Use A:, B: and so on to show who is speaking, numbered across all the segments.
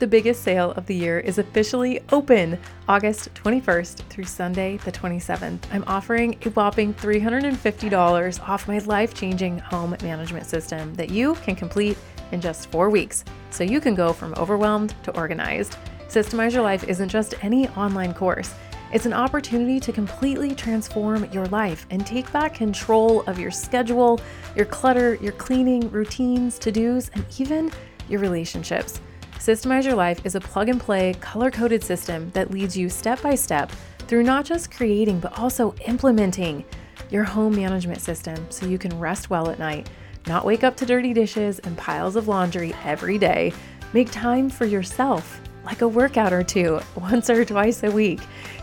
A: The biggest sale of the year is officially open August 21st through Sunday, the 27th. I'm offering a whopping $350 off my life changing home management system that you can complete in just four weeks so you can go from overwhelmed to organized. Systemize Your Life isn't just any online course. It's an opportunity to completely transform your life and take back control of your schedule, your clutter, your cleaning, routines, to dos, and even your relationships. Systemize Your Life is a plug and play, color coded system that leads you step by step through not just creating, but also implementing your home management system so you can rest well at night, not wake up to dirty dishes and piles of laundry every day. Make time for yourself, like a workout or two, once or twice a week,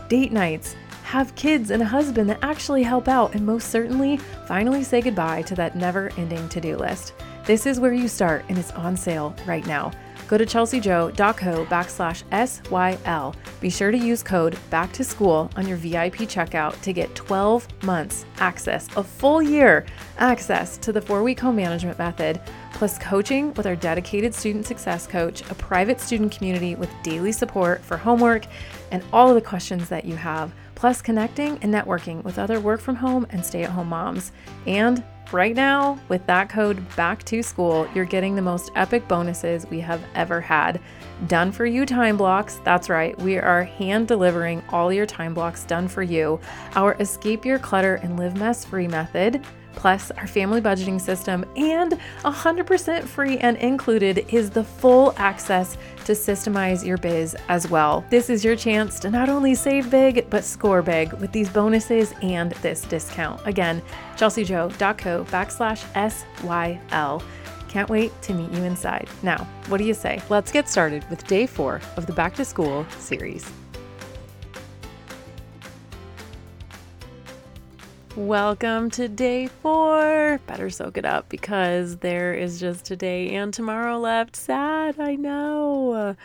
A: date nights, have kids and a husband that actually help out, and most certainly, finally say goodbye to that never ending to do list. This is where you start, and it's on sale right now. Go to chelsijo.co backslash SYL. Be sure to use code back to school on your VIP checkout to get 12 months access, a full year access to the four week home management method, plus coaching with our dedicated student success coach, a private student community with daily support for homework and all of the questions that you have, plus connecting and networking with other work from home and stay at home moms. And Right now, with that code back to school, you're getting the most epic bonuses we have ever had. Done for you time blocks. That's right, we are hand delivering all your time blocks done for you. Our Escape Your Clutter and Live Mess Free method plus our family budgeting system, and 100% free and included is the full access to systemize your biz as well. This is your chance to not only save big, but score big with these bonuses and this discount. Again, chelsijo.co backslash SYL. Can't wait to meet you inside. Now, what do you say? Let's get started with day four of the Back to School series. Welcome to day four. Better soak it up because there is just today and tomorrow left. Sad, I know.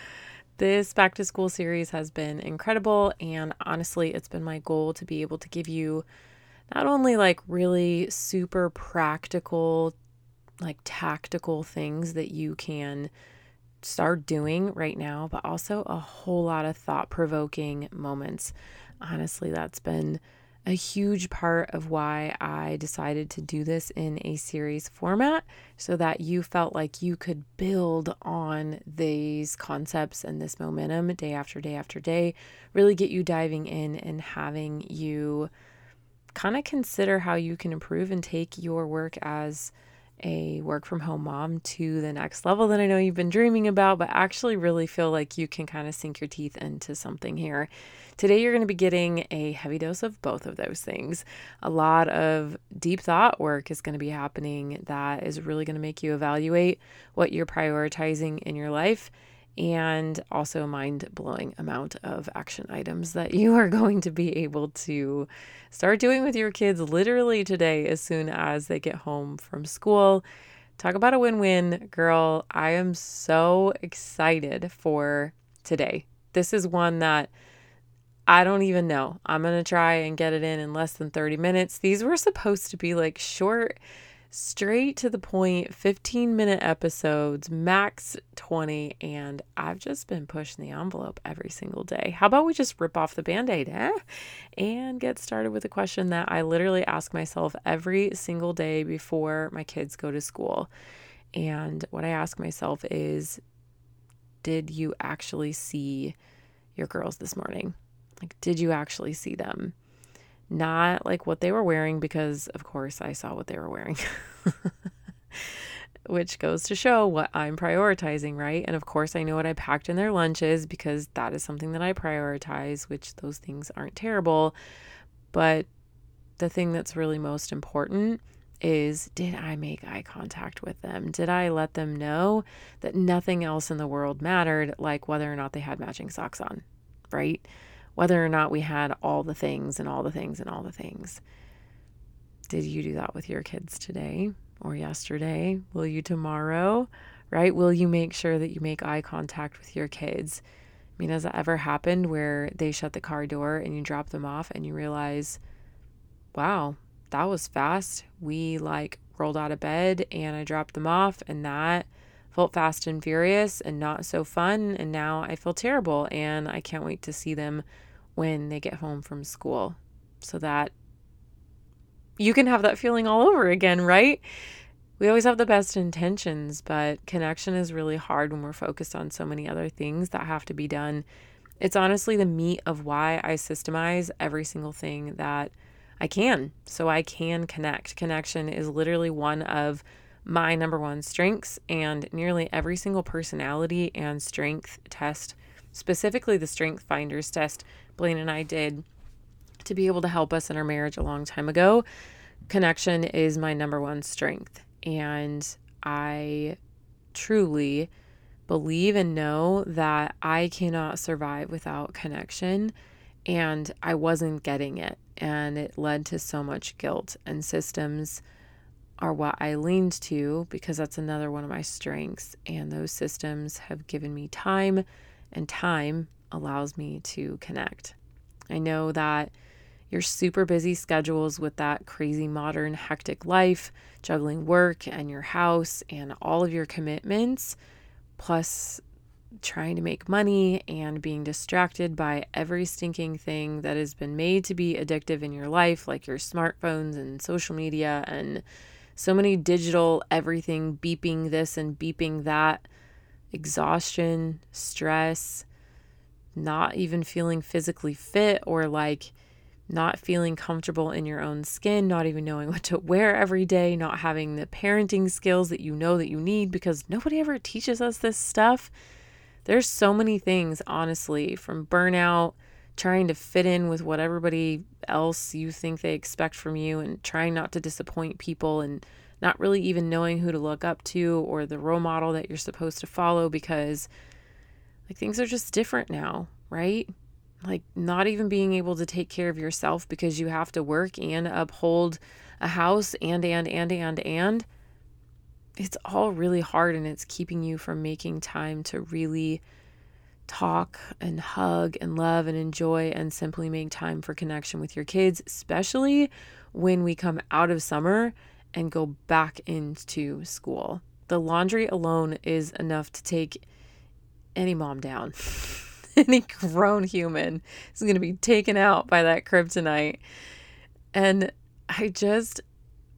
A: This back to school series has been incredible, and honestly, it's been my goal to be able to give you not only like really super practical, like tactical things that you can start doing right now, but also a whole lot of thought provoking moments. Honestly, that's been a huge part of why I decided to do this in a series format so that you felt like you could build on these concepts and this momentum day after day after day, really get you diving in and having you kind of consider how you can improve and take your work as a work from home mom to the next level that I know you've been dreaming about, but actually really feel like you can kind of sink your teeth into something here. Today, you're going to be getting a heavy dose of both of those things. A lot of deep thought work is going to be happening that is really going to make you evaluate what you're prioritizing in your life and also a mind blowing amount of action items that you are going to be able to start doing with your kids literally today as soon as they get home from school. Talk about a win win, girl. I am so excited for today. This is one that I don't even know. I'm going to try and get it in in less than 30 minutes. These were supposed to be like short straight to the point 15 minute episodes, max 20, and I've just been pushing the envelope every single day. How about we just rip off the band aid, eh? And get started with a question that I literally ask myself every single day before my kids go to school. And what I ask myself is Did you actually see your girls this morning? Like, did you actually see them? not like what they were wearing because of course I saw what they were wearing. Which goes to show what I'm prioritizing, right? And of course, I know what I packed in their lunches because that is something that I prioritize, which those things aren't terrible. But the thing that's really most important is did I make eye contact with them? Did I let them know that nothing else in the world mattered, like whether or not they had matching socks on, right? Whether or not we had all the things and all the things and all the things. Did you do that with your kids today or yesterday? Will you tomorrow? Right? Will you make sure that you make eye contact with your kids? I mean, has that ever happened where they shut the car door and you drop them off and you realize, wow, that was fast. We like rolled out of bed and I dropped them off, and that felt fast and furious and not so fun. And now I feel terrible. And I can't wait to see them when they get home from school so that you can have that feeling all over again, right? We always have the best intentions, but connection is really hard when we're focused on so many other things that have to be done. It's honestly the meat of why I systemize every single thing that I can so I can connect. Connection is literally one of my number one strengths, and nearly every single personality and strength test, specifically the Strength Finders test Blaine and I did to be able to help us in our marriage a long time ago. Connection is my number one strength. And I truly believe and know that I cannot survive without connection. And I wasn't getting it. And it led to so much guilt. And systems are what I leaned to because that's another one of my strengths. And those systems have given me time, and time allows me to connect. I know that your super busy schedules with that crazy modern hectic life, juggling work and your house and all of your commitments, plus trying to make money and being distracted by every stinking thing that has been made to be addictive in your life, like your smartphones and social media and so many digital everything beeping this and beeping that, exhaustion, stress, not even feeling physically fit or like not feeling comfortable in your own skin, not even knowing what to wear every day, not having the parenting skills that you know that you need because nobody ever teaches us this stuff. There's so many things, honestly, from burnout, trying to fit in with what everybody else you think they expect from you, and trying not to disappoint people, and not really even knowing who to look up to or the role model that you're supposed to follow because like things are just different now, right? Like not even being able to take care of yourself because you have to work and uphold a house and and and and and it's all really hard and it's keeping you from making time to really talk and hug and love and enjoy and simply make time for connection with your kids, especially when we come out of summer and go back into school. The laundry alone is enough to take any mom down. any grown human is going to be taken out by that kryptonite. And I just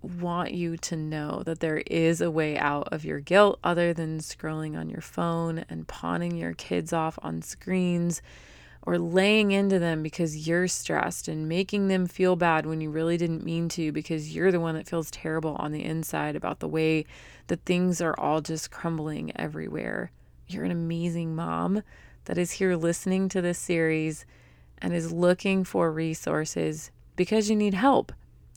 A: want you to know that there is a way out of your guilt other than scrolling on your phone and pawning your kids off on screens or laying into them because you're stressed and making them feel bad when you really didn't mean to because you're the one that feels terrible on the inside about the way that things are all just crumbling everywhere. You're an amazing mom that is here listening to this series and is looking for resources because you need help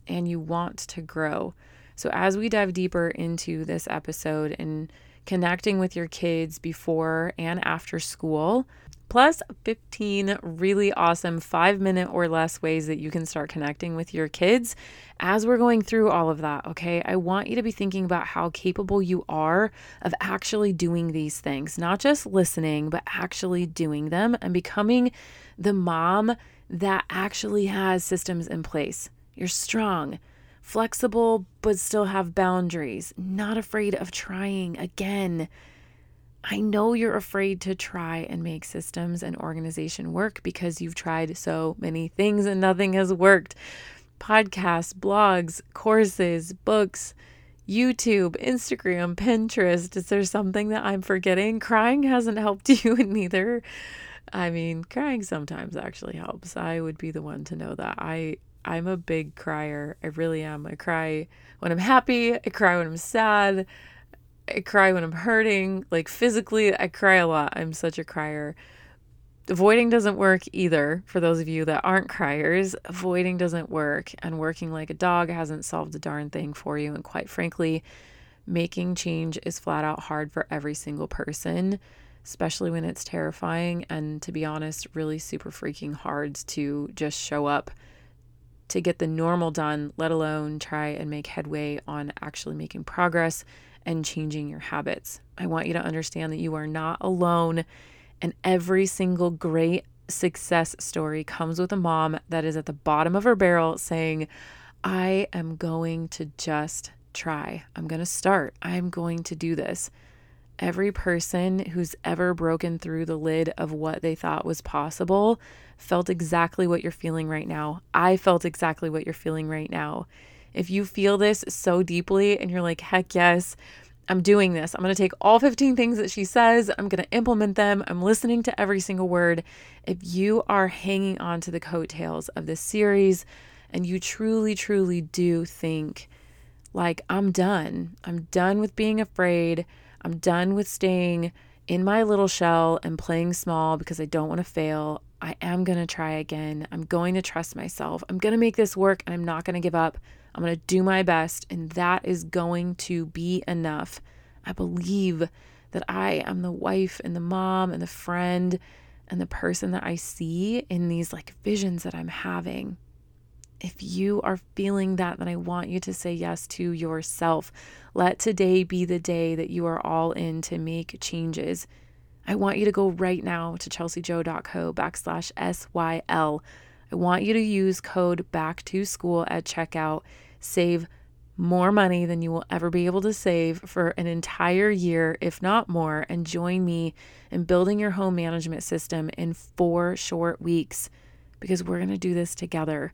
A: and you want to grow. So, as we dive deeper into this episode and connecting with your kids before and after school, plus 15 really awesome five minute or less ways that you can start connecting with your kids as we're going through all of that. Okay. I want you to be thinking about how capable you are of actually doing these things, not just listening, but actually doing them and becoming the mom that actually has systems in place. You're strong. Flexible, but still have boundaries, not afraid of trying again I know you're afraid to try and make systems and organization work because you've tried so many things and nothing has worked. Podcasts, blogs, courses, books, YouTube, Instagram, Pinterest. Is there something that I'm forgetting? Crying hasn't helped you, and neither. I mean, crying sometimes actually helps. I would be the one to know that. I I'm a big crier. I really am. I cry when I'm happy, I cry when I'm sad. I cry when I'm hurting. Like physically, I cry a lot. I'm such a crier. Avoiding doesn't work either for those of you that aren't criers. Avoiding doesn't work, and working like a dog hasn't solved a darn thing for you. And quite frankly, making change is flat out hard for every single person, especially when it's terrifying. And to be honest, really super freaking hard to just show up to get the normal done, let alone try and make headway on actually making progress and changing your habits. I want you to understand that you are not alone, and every single great success story comes with a mom that is at the bottom of her barrel saying, I am going to just try. I'm going to start. I'm going to do this. Every person who's ever broken through the lid of what they thought was possible felt exactly what you're feeling right now. I felt exactly what you're feeling right now. If you feel this so deeply and you're like, heck yes, I'm doing this. I'm going to take all 15 things that she says, I'm going to implement them. I'm listening to every single word. If you are hanging on to the coattails of this series and you truly, truly do think, like, I'm done, I'm done with being afraid, I'm done with staying in my little shell and playing small because I don't want to fail. I am going to try again. I'm going to trust myself. I'm going to make this work and I'm not going to give up. I'm going to do my best, and that is going to be enough. I believe that I am the wife and the mom and the friend and the person that I see in these like visions that I'm having. If you are feeling that, then I want you to say yes to yourself. Let today be the day that you are all in to make changes. I want you to go right now to chelsijo.co backslash SYL. I want you to use code back to school at checkout, save more money than you will ever be able to save for an entire year, if not more, and join me in building your home management system in four short weeks because we're going to do this together.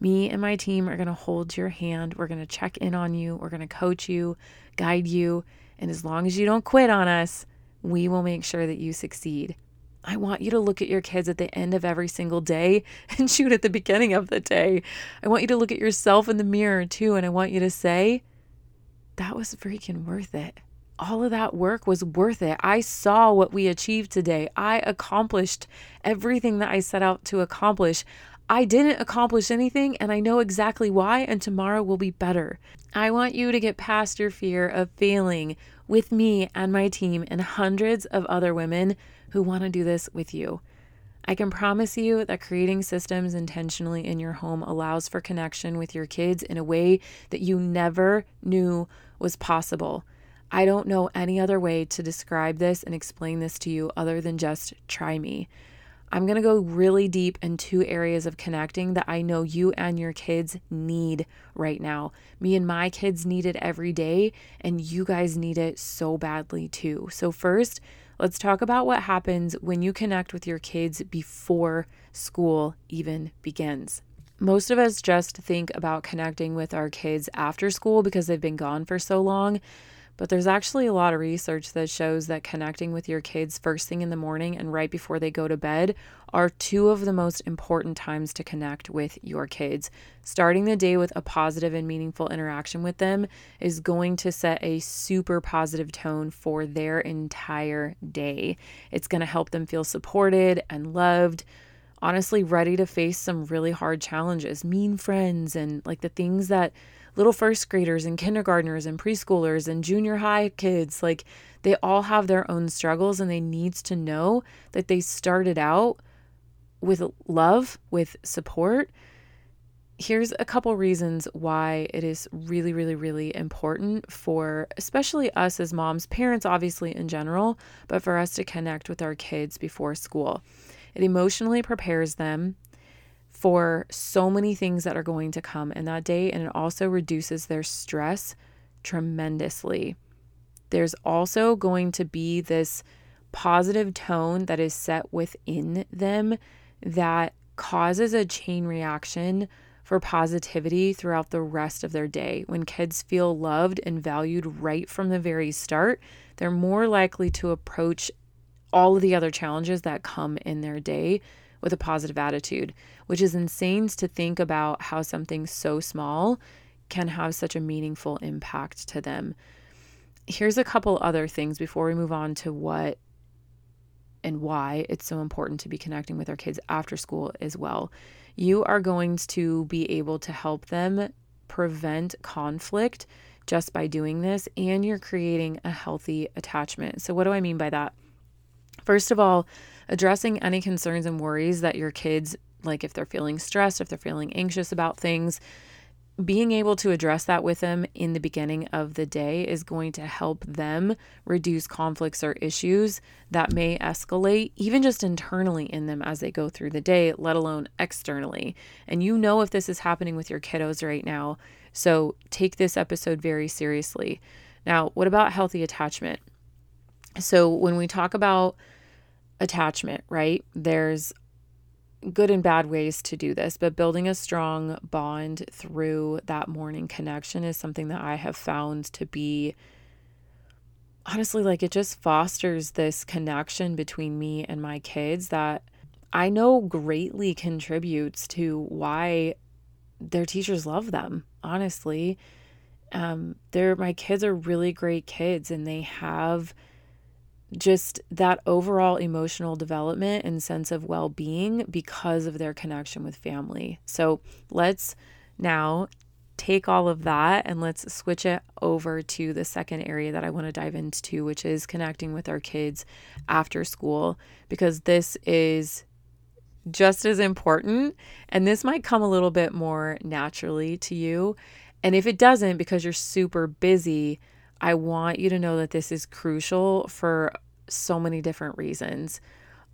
A: Me and my team are going to hold your hand. We're going to check in on you. We're going to coach you, guide you. And as long as you don't quit on us, we will make sure that you succeed. I want you to look at your kids at the end of every single day and shoot at the beginning of the day. I want you to look at yourself in the mirror too, and I want you to say, that was freaking worth it. All of that work was worth it. I saw what we achieved today. I accomplished everything that I set out to accomplish. I didn't accomplish anything, and I know exactly why, and tomorrow will be better. I want you to get past your fear of failing with me and my team and hundreds of other women who want to do this with you. I can promise you that creating systems intentionally in your home allows for connection with your kids in a way that you never knew was possible. I don't know any other way to describe this and explain this to you other than just try me. I'm going to go really deep in two areas of connecting that I know you and your kids need right now. Me and my kids need it every day, and you guys need it so badly too. So, first, let's talk about what happens when you connect with your kids before school even begins. Most of us just think about connecting with our kids after school because they've been gone for so long. But there's actually a lot of research that shows that connecting with your kids first thing in the morning and right before they go to bed are two of the most important times to connect with your kids. Starting the day with a positive and meaningful interaction with them is going to set a super positive tone for their entire day. It's going to help them feel supported and loved honestly ready to face some really hard challenges, mean friends, and like the things that little first graders and kindergartners and preschoolers and junior high kids like they all have their own struggles and they needs to know that they started out with love with support. Here's a couple reasons why it is really really really important for especially us as moms parents obviously in general but for us to connect with our kids before school. It emotionally prepares them for so many things that are going to come in that day, and it also reduces their stress tremendously. There's also going to be this positive tone that is set within them that causes a chain reaction for positivity throughout the rest of their day. When kids feel loved and valued right from the very start, they're more likely to approach all of the other challenges that come in their day with a positive attitude, which is insane to think about how something so small can have such a meaningful impact to them. Here's a couple other things before we move on to what and why it's so important to be connecting with our kids after school as well. You are going to be able to help them prevent conflict just by doing this, and you're creating a healthy attachment. So, what do I mean by that? First of all, addressing any concerns and worries that your kids, like if they're feeling stressed, if they're feeling anxious about things, being able to address that with them in the beginning of the day is going to help them reduce conflicts or issues that may escalate, even just internally in them as they go through the day, let alone externally. And you know if this is happening with your kiddos right now. So take this episode very seriously. Now, what about healthy attachment? So when we talk about attachment, right? There's good and bad ways to do this, but building a strong bond through that morning connection is something that I have found to be honestly like it just fosters this connection between me and my kids that I know greatly contributes to why their teachers love them, honestly. Um, they're my kids are really great kids and they have just that overall emotional development and sense of well being because of their connection with family. So let's now take all of that and let's switch it over to the second area that I want to dive into, which is connecting with our kids after school, because this is just as important. And this might come a little bit more naturally to you. And if it doesn't, because you're super busy, I want you to know that this is crucial for so many different reasons.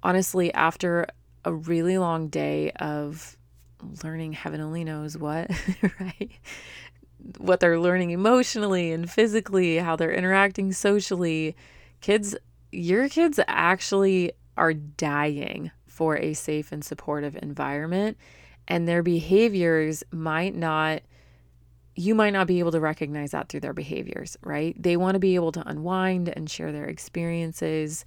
A: Honestly, after a really long day of learning heaven only knows what, right? What they're learning emotionally and physically, how they're interacting socially. Kids, your kids actually are dying for a safe and supportive environment, and their behaviors might not you might not be able to recognize that through their behaviors, right? They want to be able to unwind and share their experiences.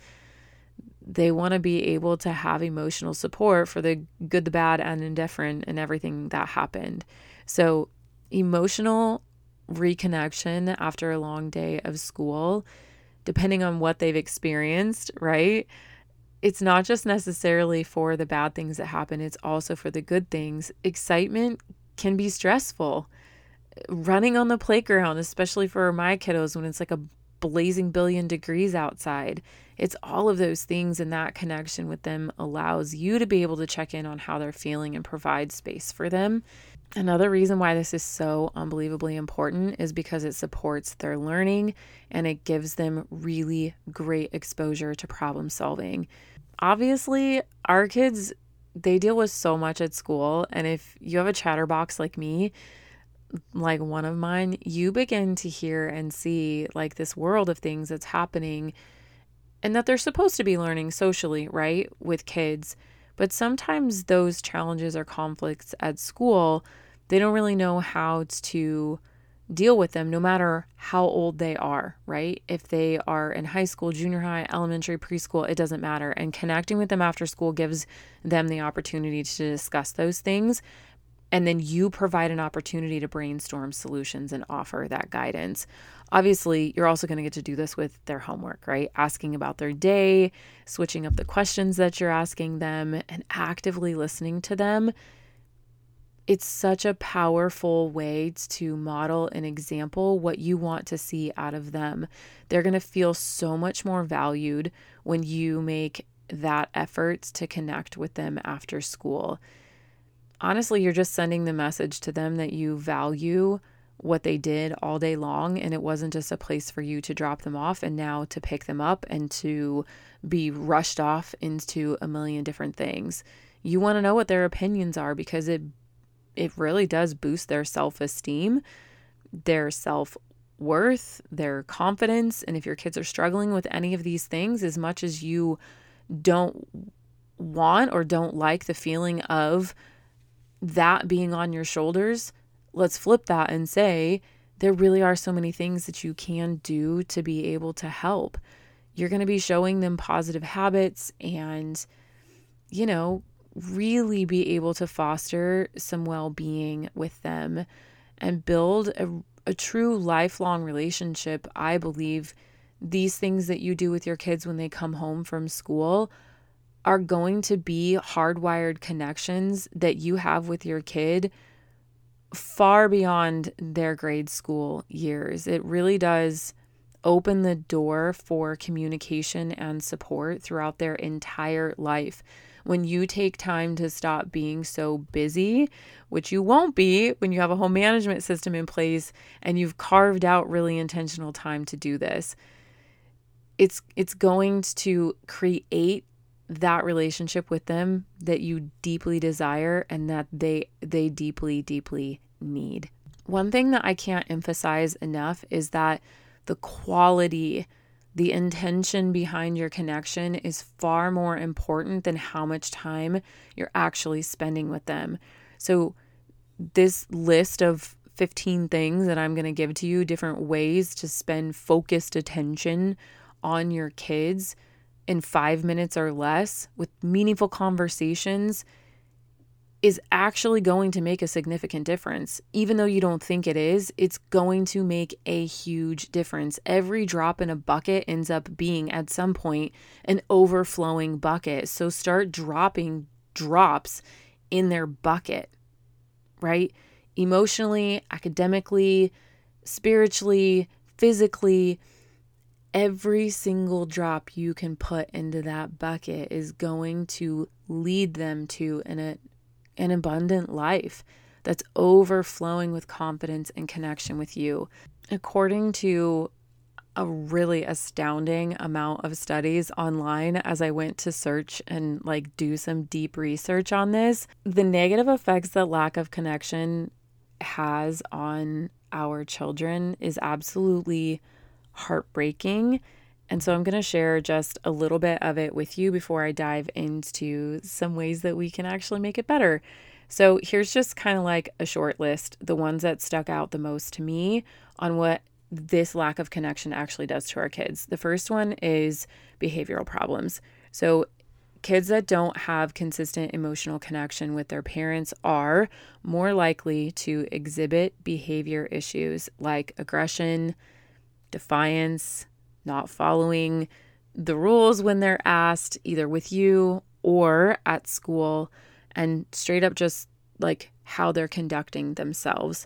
A: They want to be able to have emotional support for the good, the bad, and indifferent and everything that happened. So, emotional reconnection after a long day of school, depending on what they've experienced, right? It's not just necessarily for the bad things that happen, it's also for the good things. Excitement can be stressful running on the playground, especially for my kiddos when it's like a blazing billion degrees outside. It's all of those things, and that connection with them allows you to be able to check in on how they're feeling and provide space for them. Another reason why this is so unbelievably important is because it supports their learning and it gives them really great exposure to problem solving. Obviously, our kids, they deal with so much at school. And if you have a chatterbox like me, like one of mine, you begin to hear and see like this world of things that's happening and that they're supposed to be learning socially, right, with kids. But sometimes those challenges or conflicts at school, they don't really know how to deal with them no matter how old they are, right? If they are in high school, junior high, elementary, preschool, it doesn't matter. And connecting with them after school gives them the opportunity to discuss those things and then you provide an opportunity to brainstorm solutions and offer that guidance. Obviously, you're also going to get to do this with their homework, right? Asking about their day, switching up the questions that you're asking them, and actively listening to them. It's such a powerful way to model an example what you want to see out of them. They're going to feel so much more valued when you make that effort to connect with them after school honestly, you're just sending the message to them that you value what they did all day long and it wasn't just a place for you to drop them off and now to pick them up and to be rushed off into a million different things. You want to know what their opinions are because it it really does boost their self-esteem, their self-worth, their confidence, and if your kids are struggling with any of these things as much as you don't want or don't like the feeling of that being on your shoulders, let's flip that and say there really are so many things that you can do to be able to help. You're going to be showing them positive habits and, you know, really be able to foster some well being with them and build a, a true lifelong relationship. I believe these things that you do with your kids when they come home from school are going to be hardwired connections that you have with your kid far beyond their grade school years. It really does open the door for communication and support throughout their entire life. When you take time to stop being so busy, which you won't be when you have a home management system in place and you've carved out really intentional time to do this. It's it's going to create that relationship with them that you deeply desire and that they they deeply deeply need. One thing that I can't emphasize enough is that the quality The intention behind your connection is far more important than how much time you're actually spending with them. So, this list of 15 things that I'm going to give to you, different ways to spend focused attention on your kids in five minutes or less with meaningful conversations is actually going to make a significant difference. Even though you don't think it is, it's going to make a huge difference. Every drop in a bucket ends up being at some point an overflowing bucket. So start dropping drops in their bucket, right? Emotionally, academically, spiritually, physically. Every single drop you can put into that bucket is going to lead them to an an abundant life that's overflowing with confidence and connection with you. According to a really astounding amount of studies online as I went to search and like do some deep research on this. The negative effects that lack of connection has on our children is absolutely heartbreaking. And so I'm going to share just a little bit of it with you before I dive into some ways that we can actually make it better. So here's just kind of like a short list, the ones that stuck out the most to me on what this lack of connection actually does to our kids. The first one is behavioral problems. So kids that don't have consistent emotional connection with their parents are more likely to exhibit behavior issues like aggression, defiance, not following the rules when they're asked, either with you or at school, and straight up just like how they're conducting themselves.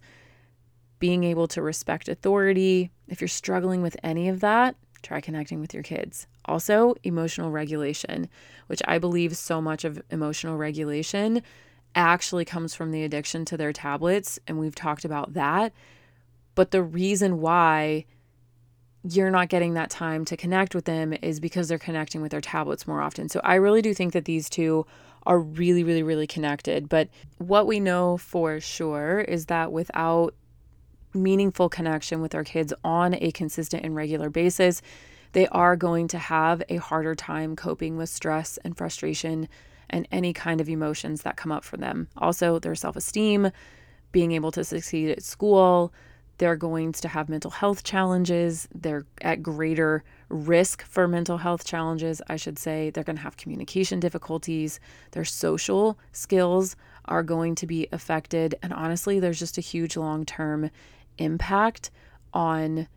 A: Being able to respect authority. If you're struggling with any of that, try connecting with your kids. Also, emotional regulation, which I believe so much of emotional regulation actually comes from the addiction to their tablets. And we've talked about that. But the reason why you're not getting that time to connect with them is because they're connecting with their tablets more often. So I really do think that these two are really, really, really connected. But what we know for sure is that without meaningful connection with our kids on a consistent and regular basis, they are going to have a harder time coping with stress and frustration and any kind of emotions that come up for them. Also, their self esteem, being able to succeed at school, they're going to have mental health challenges. They're at greater risk for mental health challenges, I should say. They're going to have communication difficulties. Their social skills are going to be affected. And honestly, there's just a huge long term impact on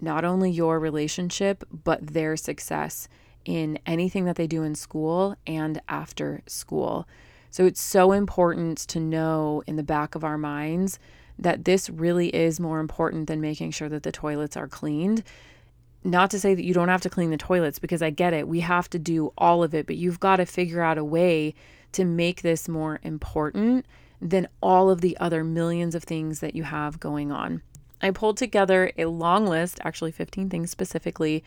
A: not only your relationship, but their success in anything that they do in school and after school. So it's so important to know in the back of our minds that this really is more important than making sure that the toilets are cleaned. Not to say that you don't have to clean the toilets because I get it. We have to do all of it, but you've got to figure out a way to make this more important than all of the other millions of things that you have going on. I pulled together a long list, actually 15 things specifically,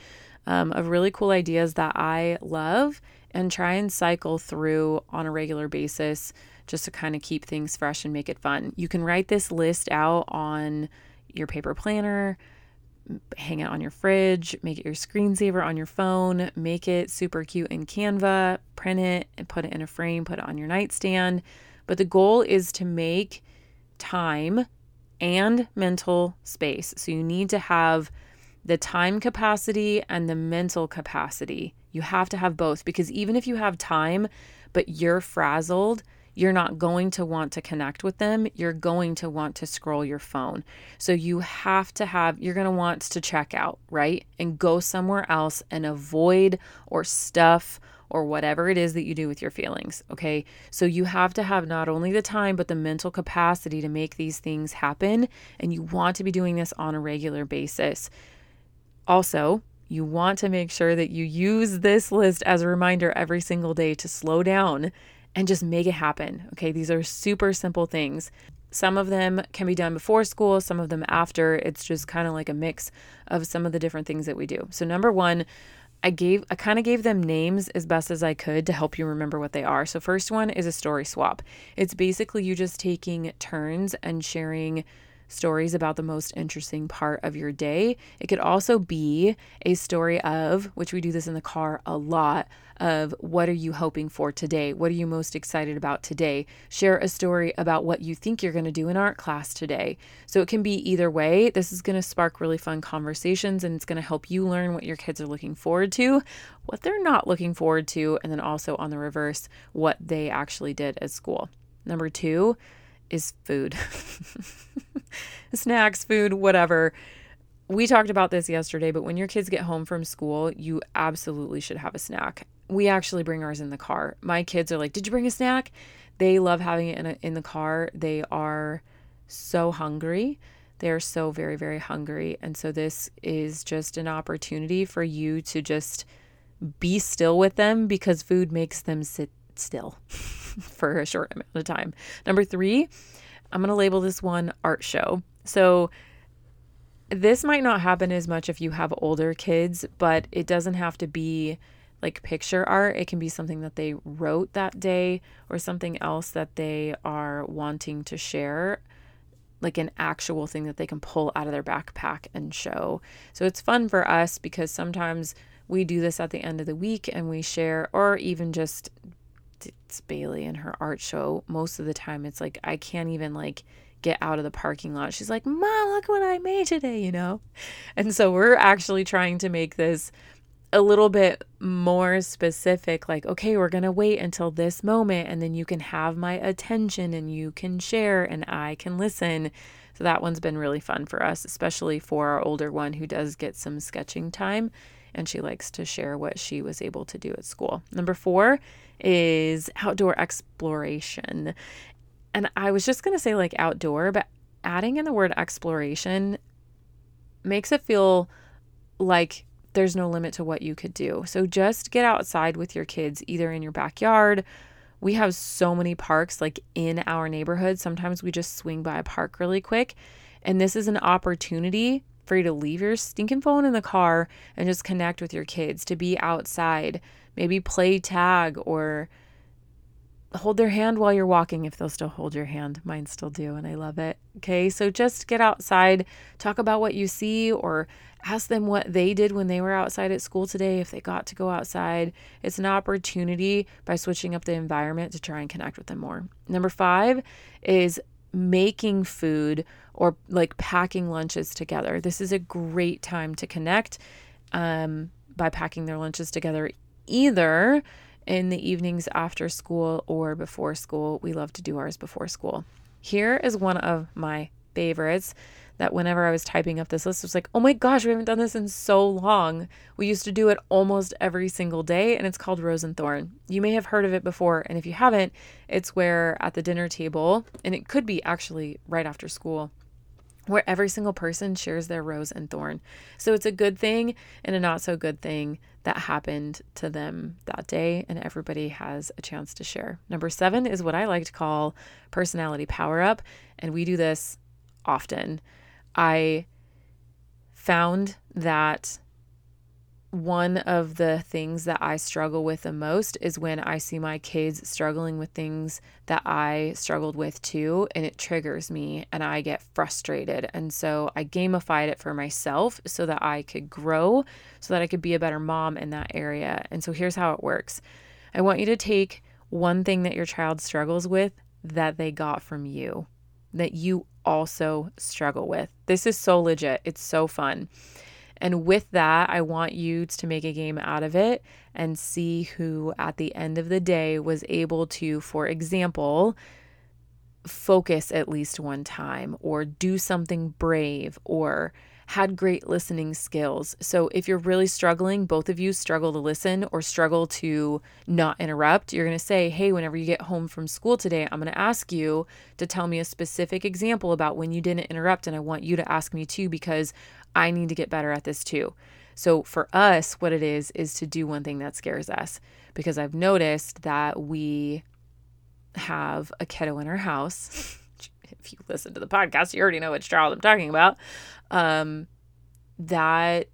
A: um, of really cool ideas that I love and try and cycle through on a regular basis just to kind of keep things fresh and make it fun. You can write this list out on your paper planner, hang it on your fridge, make it your screensaver on your phone, make it super cute in Canva, print it and put it in a frame, put it on your nightstand. But the goal is to make time and mental space. So you need to have the time capacity and the mental capacity. You have to have both because even if you have time, but you're frazzled, you're not going to want to connect with them. You're going to want to scroll your phone. So you have to have, you're going to want to check out, right? And go somewhere else and avoid or stuff or whatever it is that you do with your feelings. Okay. So you have to have not only the time, but the mental capacity to make these things happen. And you want to be doing this on a regular basis. Also, you want to make sure that you use this list as a reminder every single day to slow down and just make it happen. Okay, these are super simple things. Some of them can be done before school, some of them after. It's just kind of like a mix of some of the different things that we do. So, number one, I gave I kind of gave them names as best as I could to help you remember what they are. So first one is a story swap. It's basically you just taking turns and sharing stories about the most interesting part of your day. It could also be a story of, which we do this in the car a lot, of what are you hoping for today? What are you most excited about today? Share a story about what you think you're going to do in art class today. So it can be either way. This is going to spark really fun conversations and it's going to help you learn what your kids are looking forward to, what they're not looking forward to, and then also on the reverse, what they actually did at school. Number two, is food. Snacks, food, whatever. We talked about this yesterday, but when your kids get home from school, you absolutely should have a snack. We actually bring ours in the car. My kids are like, Did you bring a snack? They love having it in, a, in the car. They are so hungry. They are so very, very hungry. And so, this is just an opportunity for you to just be still with them because food makes them sit still for a short amount of time. Number three, I'm going to label this one art show. So, this might not happen as much if you have older kids, but it doesn't have to be like picture art. It can be something that they wrote that day or something else that they are wanting to share, like an actual thing that they can pull out of their backpack and show. So it's fun for us because sometimes we do this at the end of the week and we share, or even just it's Bailey and her art show. Most of the time, it's like I can't even like get out of the parking lot. She's like, "Mom, look what I made today," you know. And so we're actually trying to make this a little bit more specific like okay we're going to wait until this moment and then you can have my attention and you can share and I can listen so that one's been really fun for us especially for our older one who does get some sketching time and she likes to share what she was able to do at school. Number four is outdoor exploration. And I was just going to say like outdoor, but adding in the word exploration makes it feel like there's no limit to what you could do. So just get outside with your kids, either in your backyard. We have so many parks like in our neighborhood. Sometimes we just swing by a park really quick. And this is an opportunity for you to leave your stinking phone in the car and just connect with your kids, to be outside, maybe play tag or hold their hand while you're walking if they'll still hold your hand. Mine still do, and I love it. Okay, so just get outside, talk about what you see, or ask them what they did when they were outside at school today, if they got to go outside. It's an opportunity by switching up the environment to try and connect with them more. Number five is making food or like packing lunches together. This is a great time to connect um, by packing their lunches together, either in the evenings after school or before school. We love to do ours before school. Here is one of my favorites that whenever I was typing up this list, I was like, oh my gosh, we haven't done this in so long. We used to do it almost every single day, and it's called Rose and Thorn. You may have heard of it before, and if you haven't, it's where at the dinner table, and it could be actually right after school, where every single person shares their rose and thorn. So it's a good thing and a not so good thing that happened to them that day, and everybody has a chance to share. Number seven is what I like to call personality power up, and we do this often. I found that one of the things that I struggle with the most is when I see my kids struggling with things that I struggled with too, and it triggers me and I get frustrated. And so I gamified it for myself so that I could grow, so that I could be a better mom in that area. And so here's how it works I want you to take one thing that your child struggles with that they got from you, that you also struggle with. This is so legit. It's so fun. And with that, I want you to make a game out of it and see who at the end of the day was able to, for example, focus at least one time or do something brave or had great listening skills. So if you're really struggling, both of you struggle to listen or struggle to not interrupt, you're going to say, Hey, whenever you get home from school today, I'm going to ask you to tell me a specific example about when you didn't interrupt. And I want you to ask me too, because I need to get better at this too. So for us, what it is, is to do one thing that scares us because I've noticed that we have a kiddo in our house. if you listen to the podcast, you already know which child I'm talking about. Um, that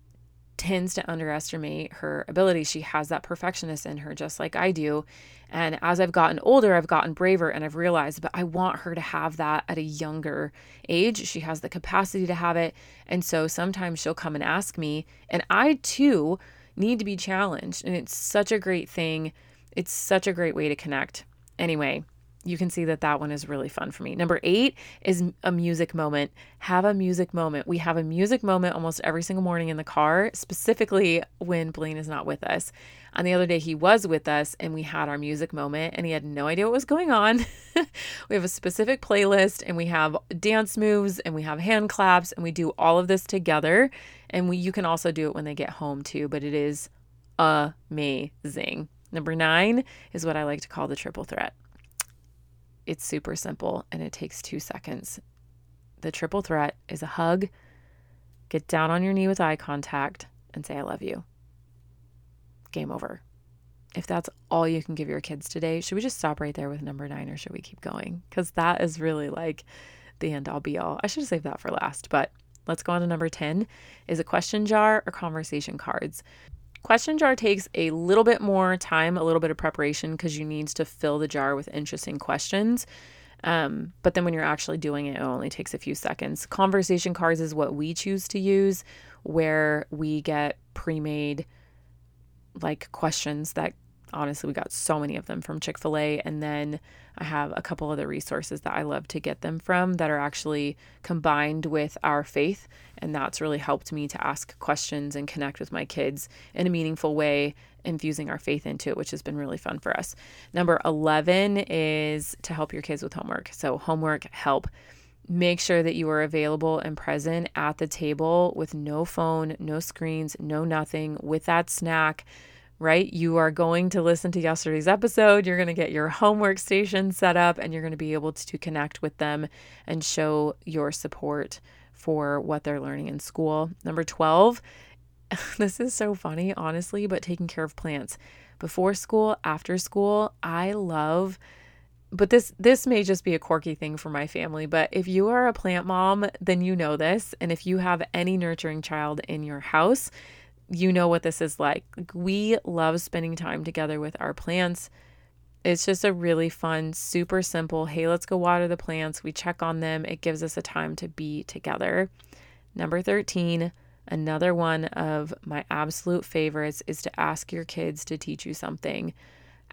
A: tends to underestimate her ability. She has that perfectionist in her, just like I do. And as I've gotten older, I've gotten braver and I've realized, but I want her to have that at a younger age. She has the capacity to have it. And so sometimes she'll come and ask me, and I too need to be challenged. And it's such a great thing. It's such a great way to connect. Anyway, you can see that that one is really fun for me. Number eight is a music moment. Have a music moment. We have a music moment almost every single morning in the car, specifically when Blaine is not with us. On the other day, he was with us and we had our music moment and he had no idea what was going on. we have a specific playlist and we have dance moves and we have hand claps and we do all of this together. And we, you can also do it when they get home too, but it is amazing. Number nine is what I like to call the triple threat. It's super simple and it takes two seconds. The triple threat is a hug, get down on your knee with eye contact, and say, I love you. Game over. If that's all you can give your kids today, should we just stop right there with number nine or should we keep going? Because that is really like the end all be all. I should have saved that for last, but let's go on to number 10 is a question jar or conversation cards. Question jar takes a little bit more time, a little bit of preparation because you need to fill the jar with interesting questions. Um, but then when you're actually doing it, it only takes a few seconds. Conversation cards is what we choose to use, where we get pre made like questions that honestly we got so many of them from Chick-fil-A and then I have a couple other resources that I love to get them from that are actually combined with our faith and that's really helped me to ask questions and connect with my kids in a meaningful way infusing our faith into it which has been really fun for us. Number 11 is to help your kids with homework. So homework help make sure that you are available and present at the table with no phone, no screens, no nothing, with that snack, right? You are going to listen to yesterday's episode. You're going to get your homework station set up and you're going to be able to connect with them and show your support for what they're learning in school. Number 12, this is so funny, honestly, but taking care of plants. Before school, after school, I love but this this may just be a quirky thing for my family but if you are a plant mom then you know this. And if you have any nurturing child in your house you know what this is like. We love spending time together with our plants. It's just a really fun super simple hey let's go water the plants. We check on them. It gives us a time to be together. Number 13 another one of my absolute favorites is to ask your kids to teach you something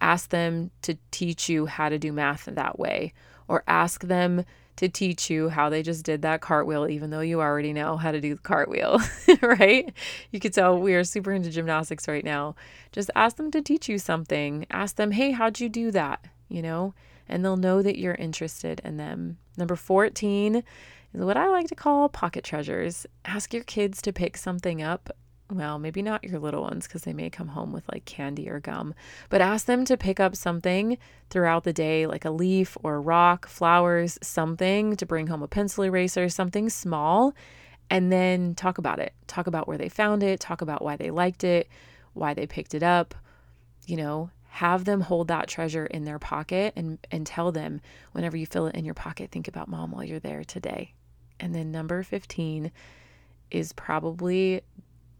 A: ask them to teach you how to do math that way, or ask them to teach you how they just did that cartwheel, even though you already know how to do the cartwheel, right? You could tell we are super into gymnastics right now. Just ask them to teach you something. Ask them, hey, how'd you do that? You know, and they'll know that you're interested in them. Number 14 is what I like to call pocket treasures. Ask your kids to pick something up well, maybe not your little ones because they may come home with like candy or gum, but ask them to pick up something throughout the day, like a leaf or a rock, flowers, something to bring home a pencil eraser, something small, and then talk about it. Talk about where they found it, talk about why they liked it, why they picked it up, you know, have them hold that treasure in their pocket and and tell them whenever you fill it in your pocket, think about mom while you're there today. And then number 15 is probably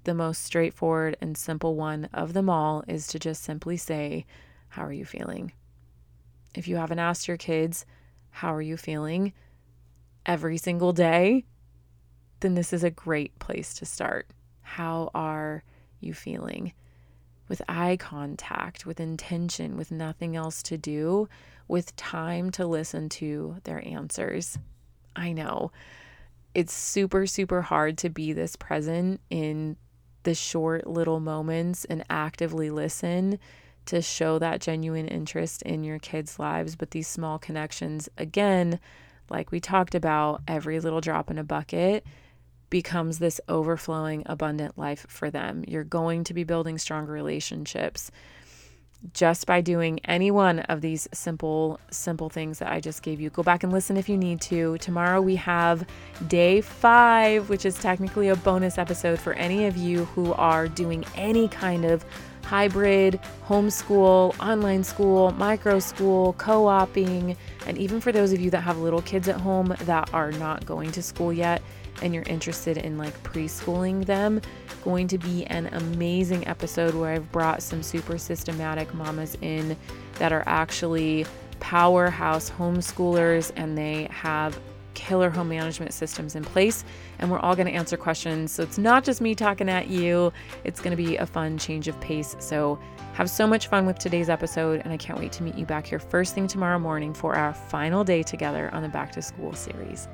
A: the most straightforward and simple one of them all is to just simply say, How are you feeling? If you haven't asked your kids, How are you feeling? every single day, then this is a great place to start. How are you feeling? With eye contact, with intention, with nothing else to do, with time to listen to their answers. I know it's super, super hard to be this present in the short little moments and actively listen to show that genuine interest in your kids' lives. But these small connections, again, like we talked about, every little drop in a bucket becomes this overflowing, abundant life for them. You're going to be building stronger relationships just by doing any one of these simple simple things that I just gave you. Go back and listen if you need to. Tomorrow we have day 5, which is technically a bonus episode for any of you who are doing any kind of hybrid, homeschool, online school, micro school, co-oping, and even for those of you that have little kids at home that are not going to school yet and you're interested in like preschooling them, going to be an amazing episode where I've brought some super systematic mamas in that are actually powerhouse homeschoolers and they have killer home management systems in place. And we're all going to answer questions. So it's not just me talking at you, it's going to be a fun change of pace. So have so much fun with today's episode. And I can't wait to meet you back here first thing tomorrow morning for our final day together on the Back to School series.